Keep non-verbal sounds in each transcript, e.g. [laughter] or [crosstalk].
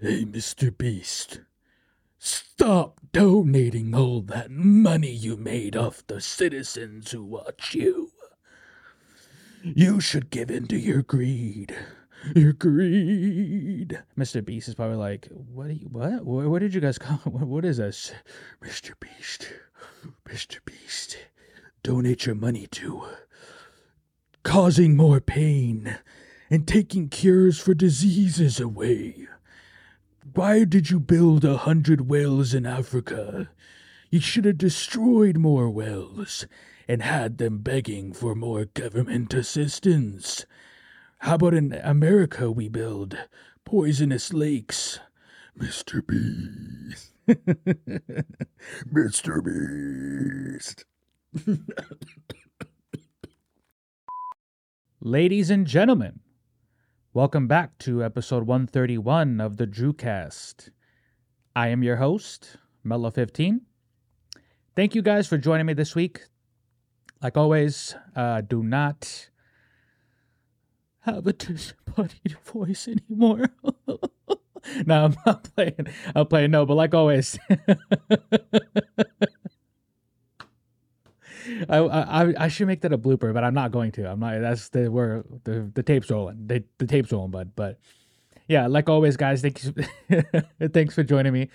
Hey, Mr. Beast. Stop donating all that money you made off the citizens who watch you. You should give in to your greed. Your greed. Mr. Beast is probably like, what? Are you, what? What, what did you guys call? What, what is this? Mr. Beast. Mr. Beast. Donate your money to causing more pain and taking cures for diseases away. Why did you build a hundred wells in Africa? You should have destroyed more wells and had them begging for more government assistance. How about in America we build poisonous lakes? Mr. Beast. [laughs] Mr. Beast. Ladies and gentlemen, welcome back to episode 131 of the Drewcast. I am your host, Mellow15. Thank you guys for joining me this week. Like always, uh, do not have a disembodied voice anymore. [laughs] no, I'm not playing. I'm playing no, but like always. [laughs] I, I I should make that a blooper, but I'm not going to. I'm not. That's the where the the tape's rolling. The, the tape's rolling, bud. But yeah, like always, guys. Thanks [laughs] thanks for joining me.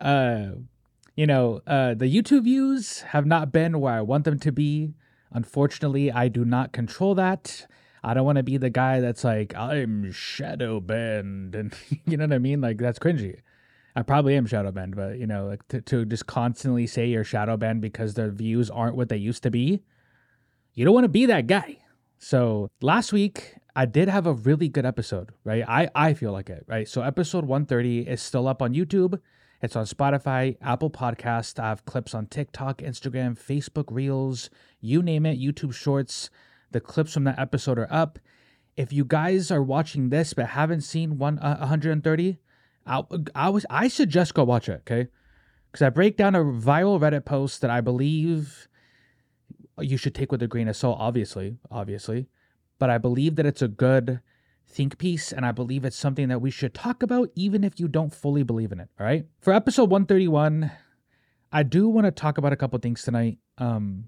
Uh, you know, uh, the YouTube views have not been where I want them to be. Unfortunately, I do not control that. I don't want to be the guy that's like, I'm shadow banned. [laughs] And you know what I mean? Like, that's cringy. I probably am shadow banned, but you know, like to, to just constantly say you're shadow banned because the views aren't what they used to be, you don't want to be that guy. So last week, I did have a really good episode, right? I, I feel like it, right? So episode 130 is still up on YouTube. It's on Spotify, Apple Podcast. I have clips on TikTok, Instagram, Facebook Reels, you name it, YouTube Shorts. The clips from that episode are up. If you guys are watching this but haven't seen one uh, 130, I, I was I suggest go watch it, okay? Because I break down a viral Reddit post that I believe you should take with a grain of salt, obviously, obviously, but I believe that it's a good think piece, and I believe it's something that we should talk about, even if you don't fully believe in it. All right. For episode 131, I do want to talk about a couple things tonight. Um,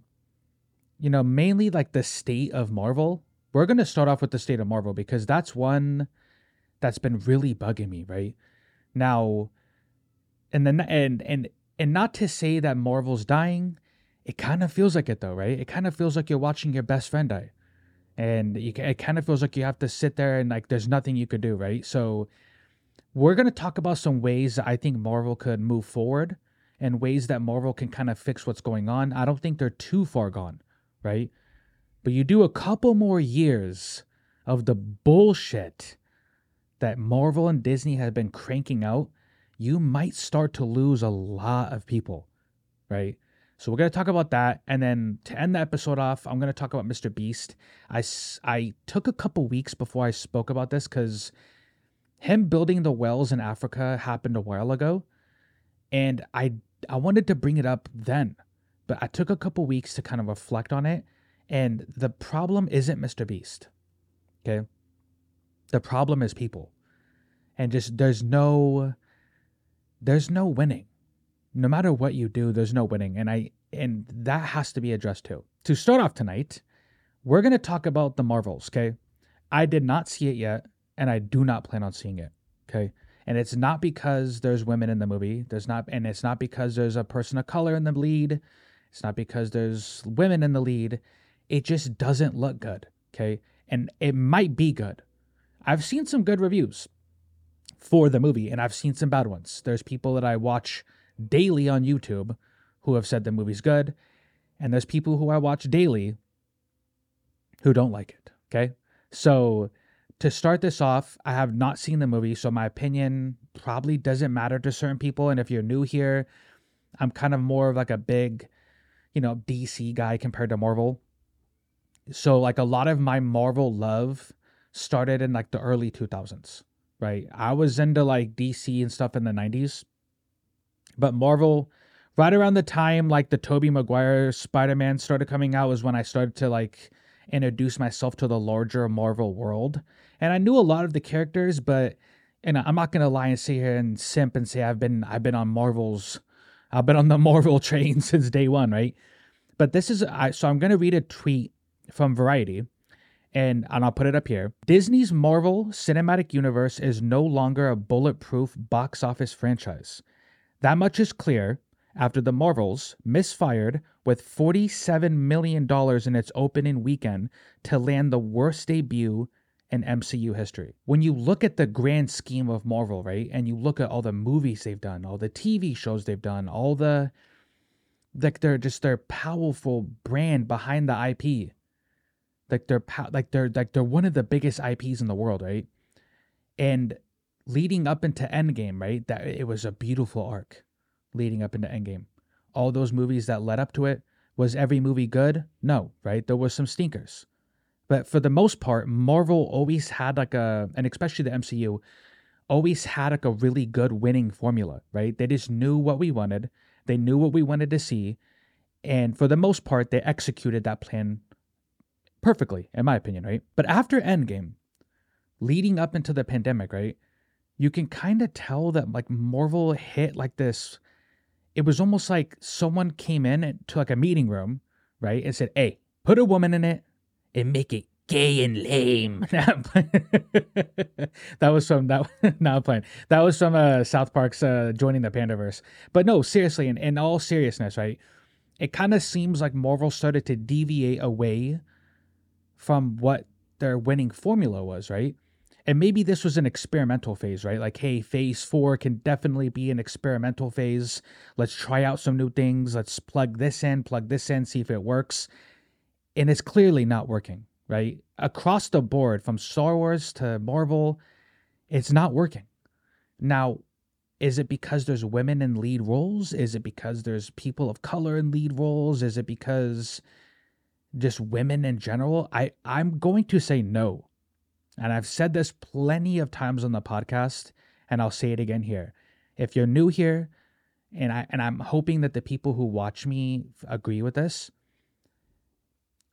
you know, mainly like the state of Marvel. We're gonna start off with the state of Marvel because that's one that's been really bugging me, right? Now, and then and and and not to say that Marvel's dying, it kind of feels like it though, right? It kind of feels like you're watching your best friend die, and you, it kind of feels like you have to sit there and like there's nothing you could do, right? So, we're gonna talk about some ways I think Marvel could move forward, and ways that Marvel can kind of fix what's going on. I don't think they're too far gone, right? But you do a couple more years of the bullshit that Marvel and Disney have been cranking out, you might start to lose a lot of people, right? So we're going to talk about that. And then to end the episode off, I'm going to talk about Mr. Beast. I, I took a couple weeks before I spoke about this because him building the wells in Africa happened a while ago. And I, I wanted to bring it up then, but I took a couple weeks to kind of reflect on it. And the problem isn't Mr. Beast. Okay. The problem is people. And just there's no there's no winning. No matter what you do, there's no winning. And I and that has to be addressed too. To start off tonight, we're gonna talk about the Marvels, okay? I did not see it yet, and I do not plan on seeing it. Okay. And it's not because there's women in the movie. There's not and it's not because there's a person of color in the lead. It's not because there's women in the lead. It just doesn't look good. Okay. And it might be good. I've seen some good reviews for the movie, and I've seen some bad ones. There's people that I watch daily on YouTube who have said the movie's good, and there's people who I watch daily who don't like it. Okay. So to start this off, I have not seen the movie, so my opinion probably doesn't matter to certain people. And if you're new here, I'm kind of more of like a big, you know, DC guy compared to Marvel. So like a lot of my Marvel love started in like the early 2000s, right? I was into like DC and stuff in the 90s. But Marvel right around the time like the Tobey Maguire Spider-Man started coming out was when I started to like introduce myself to the larger Marvel world. And I knew a lot of the characters, but and I'm not gonna lie and sit here and simp and say I've been I've been on Marvel's I've been on the [laughs] Marvel train since day one, right? But this is I so I'm gonna read a tweet from Variety, and and I'll put it up here. Disney's Marvel Cinematic Universe is no longer a bulletproof box office franchise. That much is clear after the Marvels misfired with $47 million in its opening weekend to land the worst debut in MCU history. When you look at the grand scheme of Marvel, right, and you look at all the movies they've done, all the TV shows they've done, all the like they're just their powerful brand behind the IP. Like they're like they're like they're one of the biggest IPs in the world, right? And leading up into Endgame, right? That it was a beautiful arc leading up into Endgame. All those movies that led up to it, was every movie good? No, right? There was some stinkers. But for the most part, Marvel always had like a, and especially the MCU, always had like a really good winning formula, right? They just knew what we wanted, they knew what we wanted to see, and for the most part, they executed that plan perfectly, in my opinion, right? But after Endgame, leading up into the pandemic, right? You can kind of tell that like Marvel hit like this. It was almost like someone came in to like a meeting room, right, and said, "Hey, put a woman in it, and make it gay and lame. [laughs] that was from that. [laughs] I'm playing. That was from uh, South Park's uh, joining the Panderverse. But no, seriously, in, in all seriousness, right? It kind of seems like Marvel started to deviate away from what their winning formula was, right? And maybe this was an experimental phase, right? Like, hey, phase four can definitely be an experimental phase. Let's try out some new things. Let's plug this in, plug this in, see if it works and it's clearly not working, right? Across the board, from Star Wars to Marvel, it's not working. Now, is it because there's women in lead roles? Is it because there's people of color in lead roles? Is it because just women in general? I, I'm going to say no. And I've said this plenty of times on the podcast, and I'll say it again here. If you're new here, and I and I'm hoping that the people who watch me agree with this,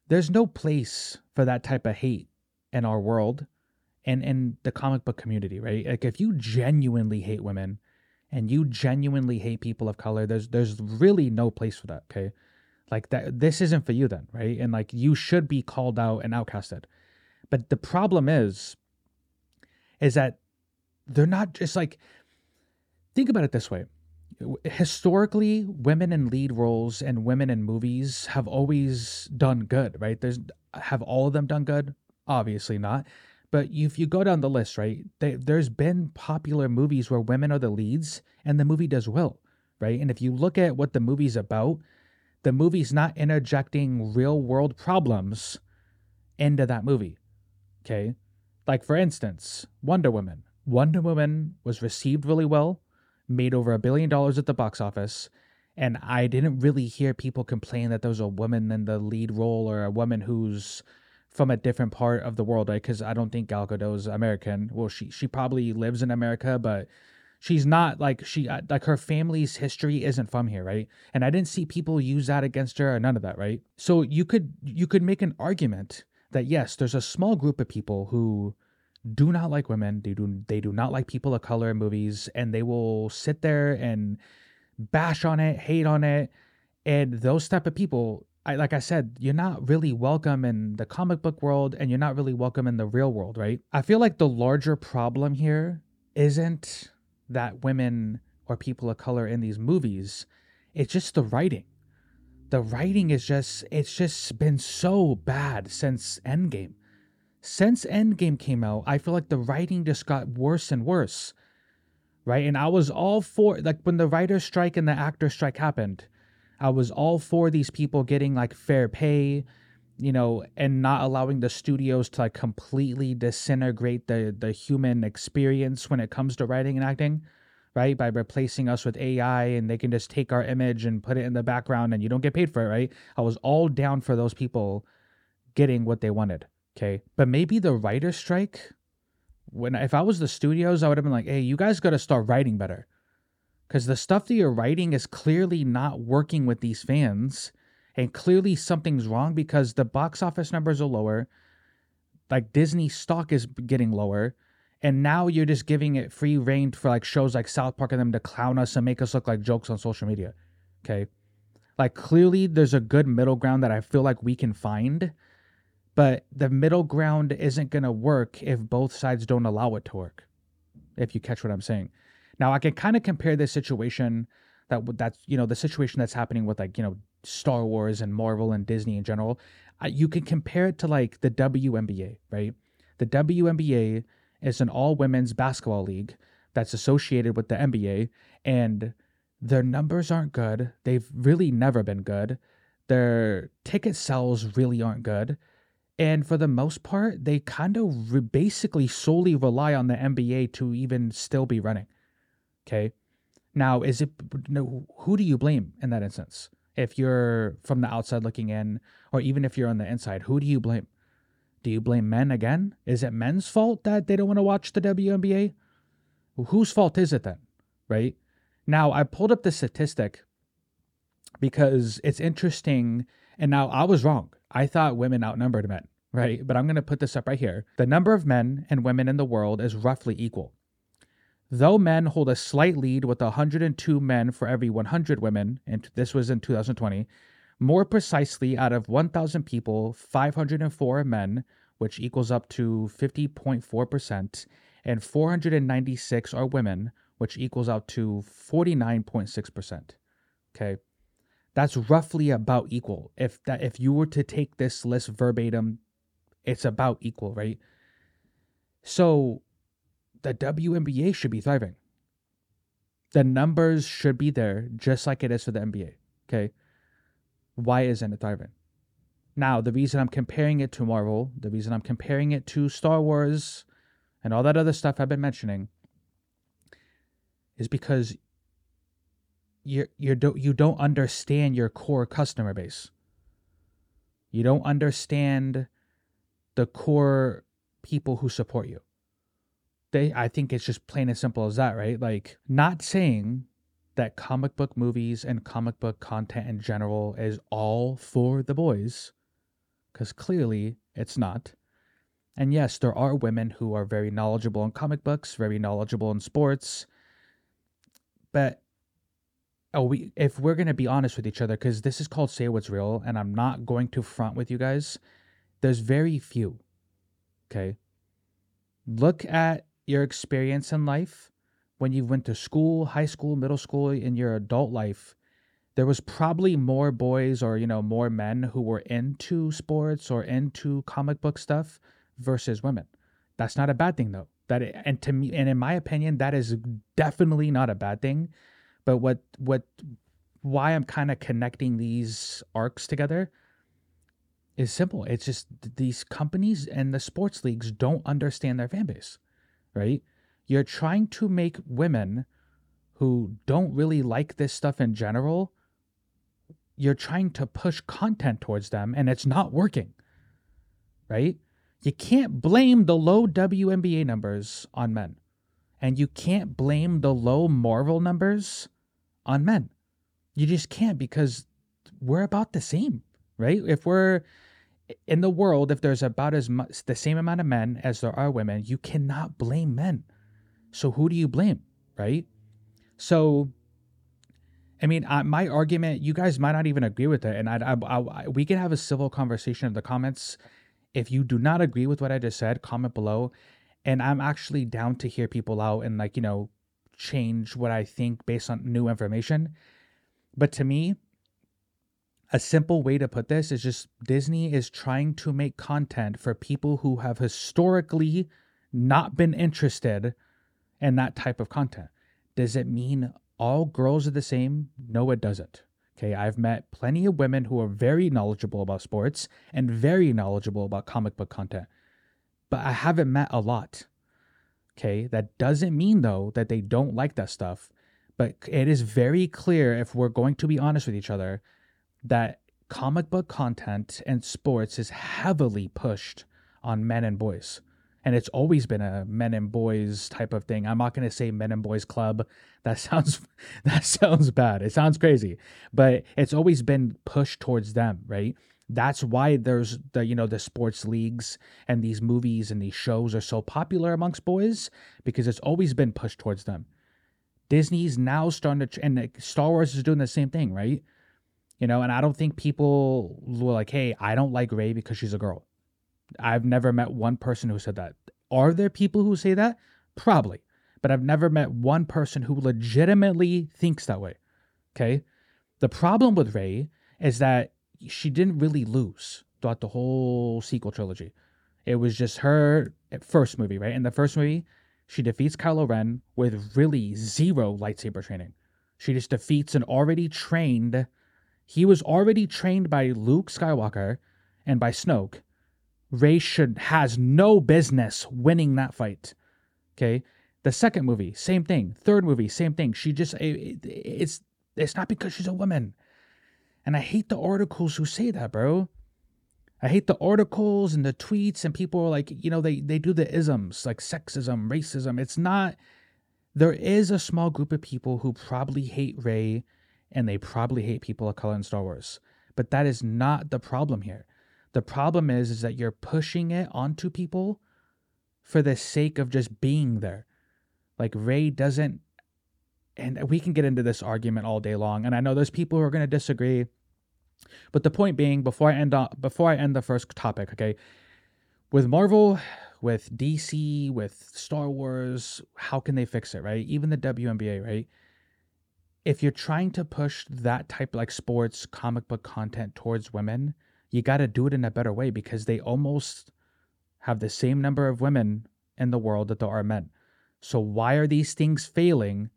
there's no place for that type of hate in our world and in the comic book community, right? Like if you genuinely hate women and you genuinely hate people of color, there's there's really no place for that, okay? Like that this isn't for you then, right? And like you should be called out and outcasted. But the problem is is that they're not just like think about it this way. Historically women in lead roles and women in movies have always done good right? There's have all of them done good? Obviously not. But if you go down the list right they, there's been popular movies where women are the leads and the movie does well right? And if you look at what the movie's about the movie's not interjecting real world problems into that movie okay like for instance wonder woman wonder woman was received really well made over a billion dollars at the box office. And I didn't really hear people complain that there was a woman in the lead role or a woman who's from a different part of the world, right? Because I don't think Gal Gadot is American. Well, she she probably lives in America, but she's not like she uh, like her family's history isn't from here, right? And I didn't see people use that against her or none of that, right? So you could you could make an argument that yes, there's a small group of people who do not like women. They do they do not like people of color in movies, and they will sit there and bash on it, hate on it, and those type of people. I, like I said, you're not really welcome in the comic book world, and you're not really welcome in the real world, right? I feel like the larger problem here isn't that women or people of color in these movies. It's just the writing. The writing is just it's just been so bad since Endgame since Endgame came out, I feel like the writing just got worse and worse. Right? And I was all for like when the writer's strike and the actor strike happened, I was all for these people getting like fair pay, you know, and not allowing the studios to like completely disintegrate the the human experience when it comes to writing and acting, right? By replacing us with AI and they can just take our image and put it in the background and you don't get paid for it, right? I was all down for those people getting what they wanted. Okay. But maybe the writer strike, when if I was the studios, I would have been like, hey, you guys got to start writing better. Because the stuff that you're writing is clearly not working with these fans. And clearly something's wrong because the box office numbers are lower. Like Disney stock is getting lower. And now you're just giving it free rein for like shows like South Park and them to clown us and make us look like jokes on social media. Okay. Like clearly there's a good middle ground that I feel like we can find, but the middle ground isn't going to work if both sides don't allow it to work. If you catch what I'm saying. Now I can kind of compare this situation that that's you know the situation that's happening with like you know Star Wars and Marvel and Disney in general. You can compare it to like the WNBA, right? The WNBA is an all women's basketball league that's associated with the NBA, and their numbers aren't good. They've really never been good. Their ticket sales really aren't good. And for the most part, they kind of re- basically solely rely on the NBA to even still be running. Okay. Now, is it who do you blame in that instance? If you're from the outside looking in, or even if you're on the inside, who do you blame? Do you blame men again? Is it men's fault that they don't want to watch the WNBA? Whose fault is it then? Right? Now, I pulled up the statistic because it's interesting. And now I was wrong. I thought women outnumbered men, right? But I'm going to put this up right here. The number of men and women in the world is roughly equal. Though men hold a slight lead with 102 men for every 100 women, and this was in 2020, more precisely, out of 1,000 people, 504 men, which equals up to 50.4%, and 496 are women, which equals out to 49.6%. Okay. That's roughly about equal. If that if you were to take this list verbatim, it's about equal, right? So the WNBA should be thriving. The numbers should be there just like it is for the NBA. Okay. Why isn't it thriving? Now, the reason I'm comparing it to Marvel, the reason I'm comparing it to Star Wars and all that other stuff I've been mentioning is because you you don't you don't understand your core customer base. You don't understand the core people who support you. They I think it's just plain as simple as that, right? Like not saying that comic book movies and comic book content in general is all for the boys cuz clearly it's not. And yes, there are women who are very knowledgeable in comic books, very knowledgeable in sports, but oh, we if we're gonna be honest with each other, because this is called say what's real, and I'm not going to front with you guys. There's very few. Okay. Look at your experience in life when you went to school, high school, middle school, in your adult life. There was probably more boys or you know more men who were into sports or into comic book stuff versus women. That's not a bad thing though. That and to me and in my opinion, that is definitely not a bad thing. But what what why I'm kind of connecting these arcs together is simple. It's just these companies and the sports leagues don't understand their fan base, right? You're trying to make women who don't really like this stuff in general, you're trying to push content towards them and it's not working, right? You can't blame the low WNBA numbers on men. And you can't blame the low Marvel numbers on men. You just can't because we're about the same, right? If we're in the world, if there's about as much the same amount of men as there are women, you cannot blame men. So who do you blame, right? So, I mean, I, my argument, you guys might not even agree with it, and I, I, I, we can have a civil conversation in the comments if you do not agree with what I just said, comment below. And I'm actually down to hear people out and, like, you know, change what I think based on new information. But to me, a simple way to put this is just Disney is trying to make content for people who have historically not been interested in that type of content. Does it mean all girls are the same? No, it doesn't. Okay, I've met plenty of women who are very knowledgeable about sports and very knowledgeable about comic book content, but I haven't met a lot. Okay, that doesn't mean though that they don't like that stuff, but it is very clear if we're going to be honest with each other that comic book content and sports is heavily pushed on men and boys and it's always been a men and boys type of thing. I'm not going to say men and boys club. [laughs] That sounds [laughs] that sounds bad. It sounds crazy, but it's always been pushed towards them, right? That's why there's the you know the sports leagues and these movies and these shows are so popular amongst boys because it's always been pushed towards them. Disney's now starting to and Star Wars is doing the same thing, right? You know, and I don't think people were like, "Hey, I don't like Rey because she's a girl." I've never met one person who said that. Are there people who say that? Probably. But I've never met one person who legitimately thinks that way. Okay? The problem with Rey is that she didn't really lose throughout the whole sequel trilogy. It was just her first movie, right? In the first movie, she defeats Kylo Ren with really zero lightsaber training. She just defeats an already trained. He was already trained by Luke Skywalker and by Snoke Rey should has no business winning that fight. Okay. The second movie, same thing. Third movie, same thing. She just it, it's it's not because she's a woman. And I hate the articles who say that, bro. I hate the articles and the tweets and people are like, you know, they they do the isms like sexism, racism. It's not there is a small group of people who probably hate Rey and they probably hate people of color in Star Wars. But that is not the problem here. The problem is is that you're pushing it onto people for the sake of just being there. Like Rey doesn't and we can get into this argument all day long and I know there's people who are going to disagree. But the point being before I end on, before I end the first topic, okay? With Marvel, with DC, with Star Wars, how can they fix it, right? Even the WNBA, right? If you're trying to push that type like sports comic book content towards women, you got to do it in a better way because they almost have the same number of women in the world that there are men. So why are these things failing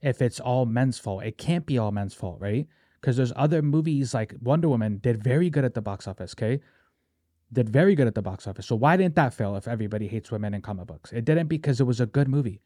if it's all men's fault? It can't be all men's fault, right? Because there's other movies like Wonder Woman did very good at the box office, okay? Did very good at the box office. So why didn't that fail if everybody hates women in comic books? It didn't because it was a good movie.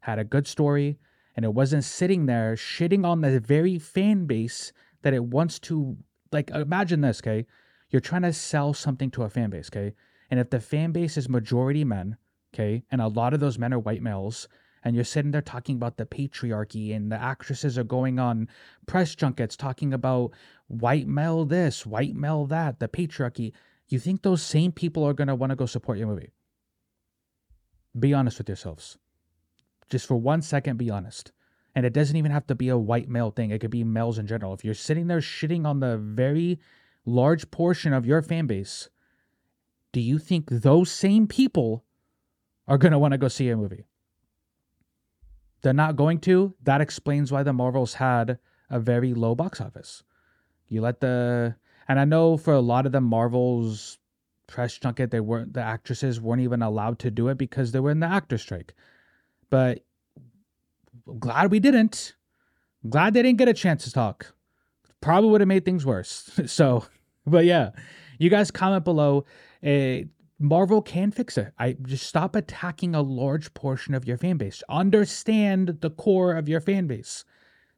Had a good story and it wasn't sitting there shitting on the very fan base that it wants to like imagine this, okay? you're trying to sell something to a fan base, okay? And if the fan base is majority men, okay, and a lot of those men are white males, and you're sitting there talking about the patriarchy, and the actresses are going on press junkets talking about white male this, white male that, the patriarchy, you think those same people are going to want to go support your movie? Be honest with yourselves. Just for one second, be honest. And it doesn't even have to be a white male thing. It could be males in general. If you're sitting there shitting on the very large portion of your fan base, do you think those same people are going to want to go see a movie? They're not going to. That explains why the Marvels had a very low box office. You let the and I know for a lot of the Marvels press junket, they weren't the actresses weren't even allowed to do it because they were in the actor strike. But glad we didn't. Glad they didn't get a chance to talk. Probably would have made things worse. [laughs] so but yeah, you guys comment below. Uh, Marvel can fix it. I just stop attacking a large portion of your fan base. Understand the core of your fan base.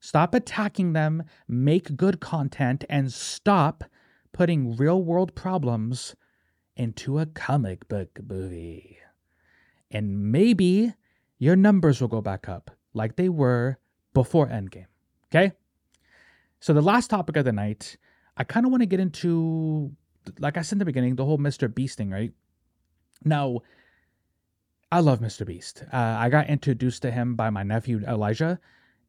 Stop attacking them, make good content, and stop putting real world problems into a comic book movie. And maybe your numbers will go back up like they were before Endgame. Okay? So, the last topic of the night I kind of want to get into, like I said in the beginning, the whole Mr. Beast thing, right? Now, I love Mr. Beast. Uh, I got introduced to him by my nephew Elijah.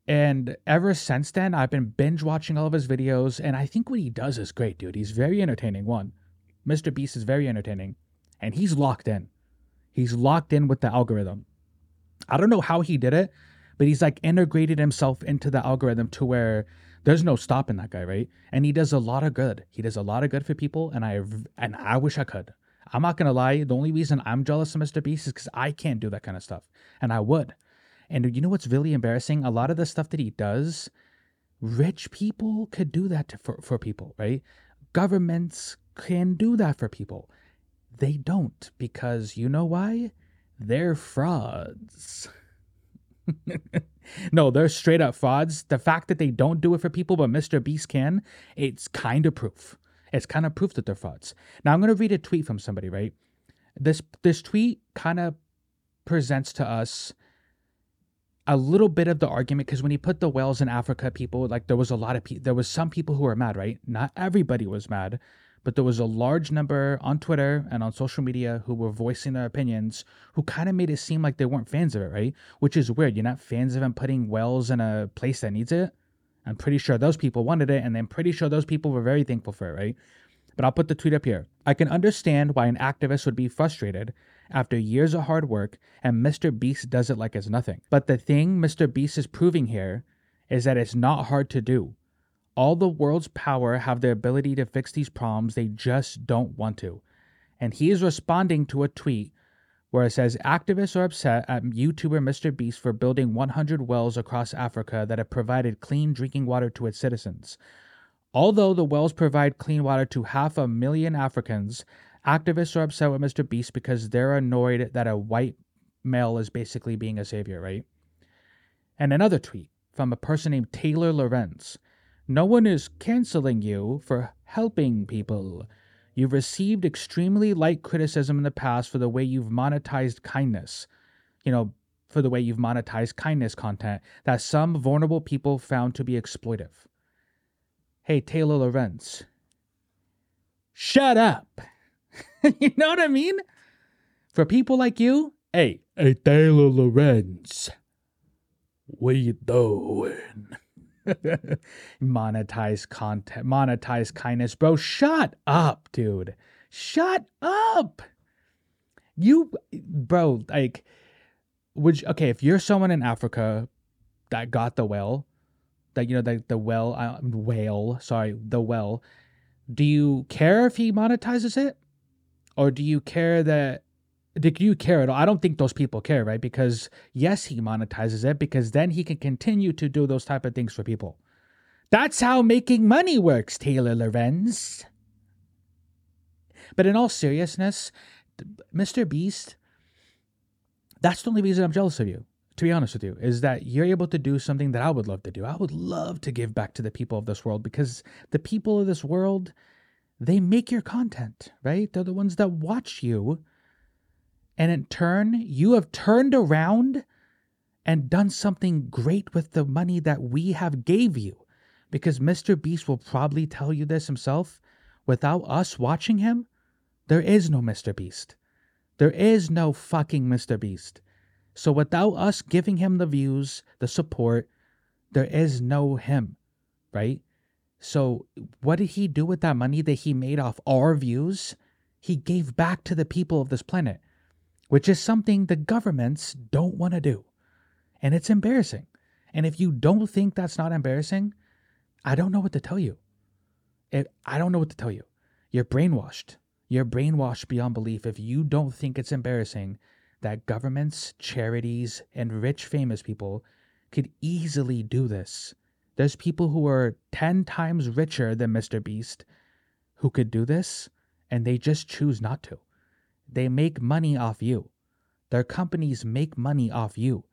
And ever since then, I've been binge watching all of his videos. And I think what he does is great, dude. He's very entertaining. One, Mr. Beast is very entertaining. And he's locked in. He's locked in with the algorithm. I don't know how he did it, but he's like integrated himself into the algorithm to where there's no stopping that guy, right? And he does a lot of good. He does a lot of good for people, and I and I wish I could. I'm not gonna lie. The only reason I'm jealous of Mr. Beast is because I can't do that kind of stuff, and I would. And you know what's really embarrassing? A lot of the stuff that he does, rich people could do that to, for for people, right? Governments can do that for people. They don't because you know why? They're frauds. [laughs] no, they're straight up frauds. The fact that they don't do it for people, but Mr. Beast can, it's kind of proof. It's kind of proof that they're frauds. Now I'm gonna read a tweet from somebody, right? This this tweet kind of presents to us a little bit of the argument because when he put the whales in Africa, people like there was a lot of people. There was some people who were mad, right? Not everybody was mad, but there was a large number on Twitter and on social media who were voicing their opinions who kind of made it seem like they weren't fans of it, right? Which is weird. You're not fans of him putting wells in a place that needs it. I'm pretty sure those people wanted it, and I'm pretty sure those people were very thankful for it, right? But I'll put the tweet up here. I can understand why an activist would be frustrated after years of hard work and Mr. Beast does it like it's nothing. But the thing Mr. Beast is proving here is that it's not hard to do. All the world's power have the ability to fix these problems, they just don't want to. And he is responding to a tweet where it says activists are upset at YouTuber Mr. Beast for building 100 wells across Africa that have provided clean drinking water to its citizens. Although the wells provide clean water to half a million Africans, activists are upset with Mr. Beast because they're annoyed that a white male is basically being a savior, right? And another tweet from a person named Taylor Lorenz. No one is canceling you for helping people. You've received extremely light criticism in the past for the way you've monetized kindness. You know, for the way you've monetized kindness content that some vulnerable people found to be exploitive. Hey, Taylor Lorenz, shut up. [laughs] you know what I mean? For people like you, hey, hey, Taylor Lorenz, what you doing? [laughs] monetize content, monetize kindness, bro. Shut up, dude. Shut up. You, bro, like, would you, okay, if you're someone in Africa that got the well, that, you know, the, the well, uh, whale, sorry, the well, do you care if he monetizes it? Or do you care that do you care at all? I don't think those people care, right? Because yes, he monetizes it because then he can continue to do those type of things for people. That's how making money works, Taylor Lorenz. But in all seriousness, Mr. Beast, that's the only reason I'm jealous of you, to be honest with you, is that you're able to do something that I would love to do. I would love to give back to the people of this world because the people of this world, they make your content, right? They're the ones that watch you and in turn, you have turned around and done something great with the money that we have gave you. Because Mr. Beast will probably tell you this himself. Without us watching him, there is no Mr. Beast. There is no fucking Mr. Beast. So without us giving him the views, the support, there is no him, right? So what did he do with that money that he made off our views? He gave back to the people of this planet which is something the governments don't want to do. And it's embarrassing. And if you don't think that's not embarrassing, I don't know what to tell you. I don't know what to tell you. You're brainwashed. You're brainwashed beyond belief if you don't think it's embarrassing that governments, charities, and rich famous people could easily do this. There's people who are 10 times richer than Mr. Beast who could do this, and they just choose not to. They make money off you. Their companies make money off you.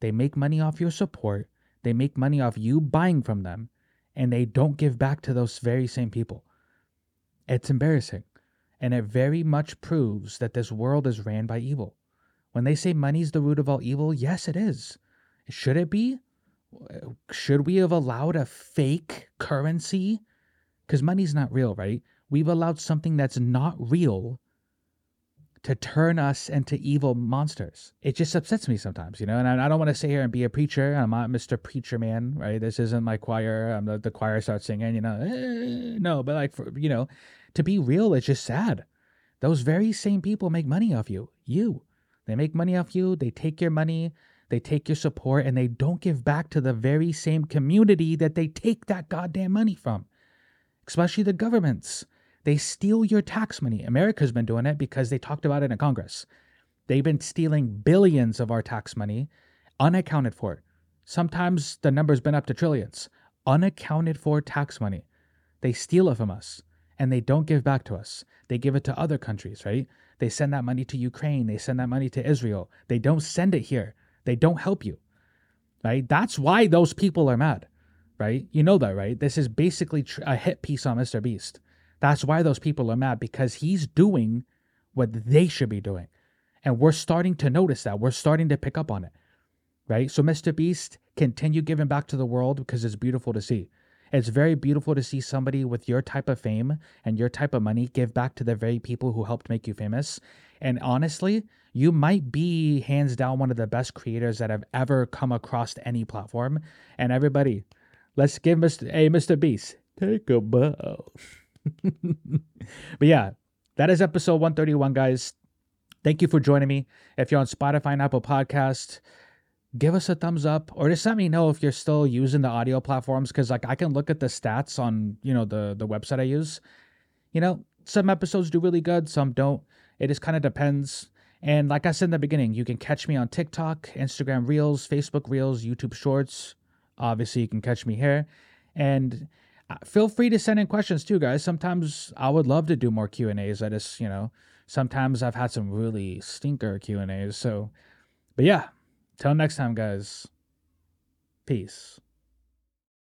They make money off your support. They make money off you buying from them. And they don't give back to those very same people. It's embarrassing. And it very much proves that this world is ran by evil. When they say money's the root of all evil, yes, it is. Should it be? Should we have allowed a fake currency? Because money's not real, right? We've allowed something that's not real to turn us into evil monsters. It just upsets me sometimes, you know. And I, I don't want to sit here and be a preacher. I'm not Mr. Preacher Man, right? This isn't my choir. I'm the, the choir starts singing, you know. Eh, no, but like for you know, to be real, it's just sad. Those very same people make money off you. You, they make money off you. They take your money. They take your support, and they don't give back to the very same community that they take that goddamn money from, especially the governments. They steal your tax money. America's been doing it because they talked about it in Congress. They've been stealing billions of our tax money unaccounted for. Sometimes the number's been up to trillions. Unaccounted for tax money. They steal it from us and they don't give back to us. They give it to other countries, right? They send that money to Ukraine. They send that money to Israel. They don't send it here. They don't help you, right? That's why those people are mad, right? You know that, right? This is basically a hit piece on Mr. Beast. That's why those people are mad because he's doing what they should be doing. And we're starting to notice that. We're starting to pick up on it. Right? So, Mr. Beast, continue giving back to the world because it's beautiful to see. It's very beautiful to see somebody with your type of fame and your type of money give back to the very people who helped make you famous. And honestly, you might be hands down one of the best creators that have ever come across any platform. And everybody, let's give Mr. Hey, Mr. Beast, take a bow. [laughs] but yeah, that is episode 131, guys. Thank you for joining me. If you're on Spotify and Apple Podcast, give us a thumbs up or just let me know if you're still using the audio platforms because like I can look at the stats on you know the the website I use. You know, some episodes do really good, some don't. It just kind of depends. And like I said in the beginning, you can catch me on TikTok, Instagram Reels, Facebook Reels, YouTube Shorts. Obviously, you can catch me here. And feel free to send in questions too, guys. Sometimes I would love to do more Q and A's. I just, you know, sometimes I've had some really stinker Q and A's. So, but yeah, till next time, guys. Peace.